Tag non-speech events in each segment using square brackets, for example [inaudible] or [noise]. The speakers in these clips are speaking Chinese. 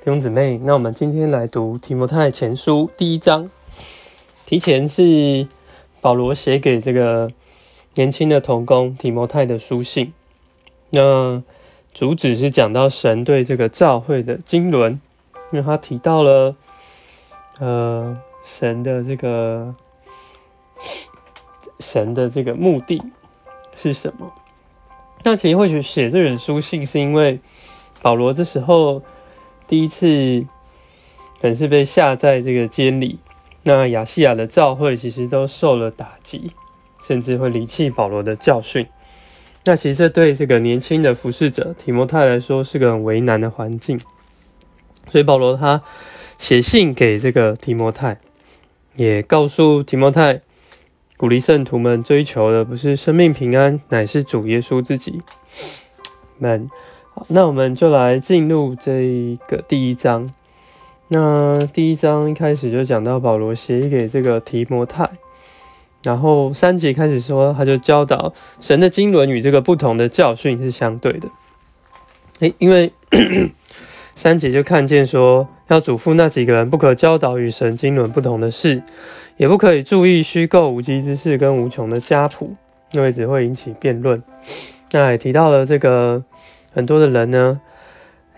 弟兄姊妹，那我们今天来读提摩太前书第一章。提前是保罗写给这个年轻的童工提摩太的书信。那主旨是讲到神对这个教会的经纶，因为他提到了呃神的这个神的这个目的是什么。那其实或许写这本书信是因为保罗这时候。第一次可能是被下在这个监里，那亚细亚的教会其实都受了打击，甚至会离弃保罗的教训。那其实这对这个年轻的服侍者提摩太来说是个很为难的环境，所以保罗他写信给这个提摩太，也告诉提摩太，鼓励圣徒们追求的不是生命平安，乃是主耶稣自己。们。好那我们就来进入这个第一章。那第一章一开始就讲到保罗写给这个提摩太，然后三节开始说，他就教导神的经纶与这个不同的教训是相对的。诶，因为 [coughs] 三节就看见说，要嘱咐那几个人不可教导与神经纶不同的事，也不可以注意虚构无稽之事跟无穷的家谱，因为只会引起辩论。那也提到了这个。很多的人呢，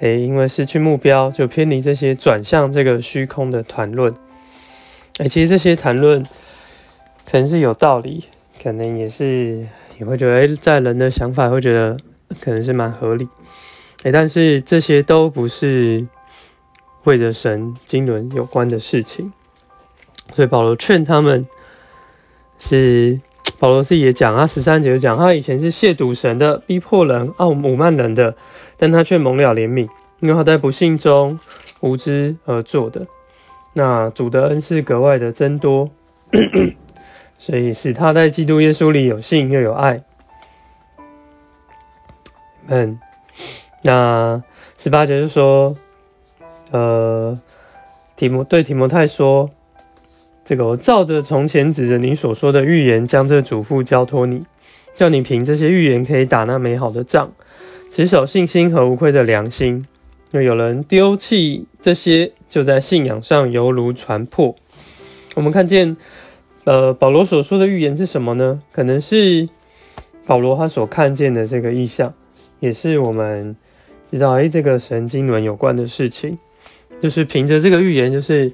诶，因为失去目标，就偏离这些，转向这个虚空的谈论。诶，其实这些谈论可能是有道理，可能也是也会觉得，诶，在人的想法会觉得可能是蛮合理。诶，但是这些都不是为着神经纶有关的事情，所以保罗劝他们是。保罗自己也讲，他十三节就讲，他以前是亵渎神的，逼迫人、傲侮慢人的，但他却蒙了怜悯，因为他在不幸中无知而做的。那主的恩是格外的增多，[coughs] 所以使他在基督耶稣里有信又有爱。嗯，那十八节就说，呃，提摩对提摩太说。这个我照着从前指着你所说的预言，将这嘱咐交托你，叫你凭这些预言可以打那美好的仗，持守信心和无愧的良心。那有人丢弃这些，就在信仰上犹如船破。我们看见，呃，保罗所说的预言是什么呢？可能是保罗他所看见的这个意象，也是我们知道，哎，这个神经轮有关的事情，就是凭着这个预言，就是。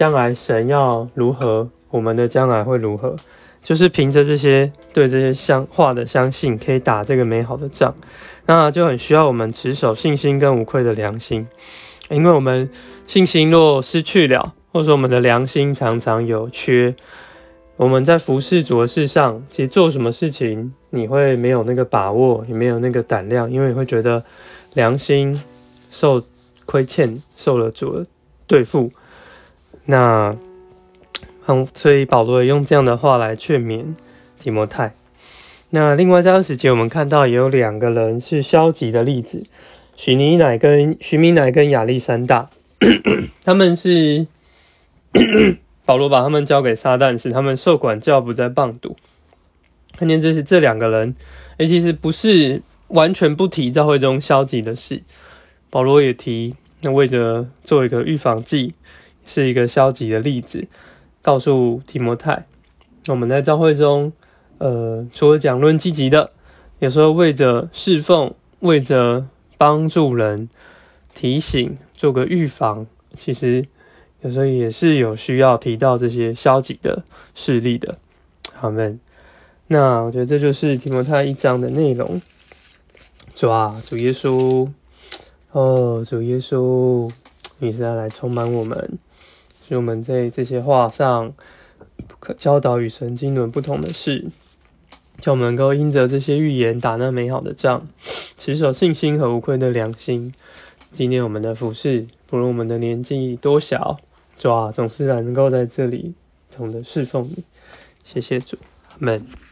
将来神要如何，我们的将来会如何？就是凭着这些对这些相话的相信，可以打这个美好的仗。那就很需要我们持守信心跟无愧的良心，因为我们信心若失去了，或者说我们的良心常常有缺，我们在服侍主的事上，其实做什么事情你会没有那个把握，也没有那个胆量，因为你会觉得良心受亏欠，受了主的对付。那，嗯，所以保罗也用这样的话来劝勉提摩太。那另外在二十节，我们看到也有两个人是消极的例子，许尼乃跟徐明乃跟亚历山大，[coughs] 他们是 [coughs] 保罗把他们交给撒旦，使他们受管教，不再棒读。看见这是这两个人，哎，其实不是完全不提教会中消极的事，保罗也提，那为着做一个预防剂。是一个消极的例子，告诉提摩太。我们在教会中，呃，除了讲论积极的，有时候为着侍奉，为着帮助人，提醒，做个预防，其实有时候也是有需要提到这些消极的事例的。好们，那我觉得这就是提摩太一章的内容。主啊，主耶稣，哦，主耶稣，你是要来充满我们。就我们在这些话上，可教导与神经纶不同的事，叫我们能够因着这些预言打那美好的仗，持守信心和无愧的良心。今天我们的服饰，不论我们的年纪多小，主啊，总是能够在这里同的侍奉你。谢谢主，阿门。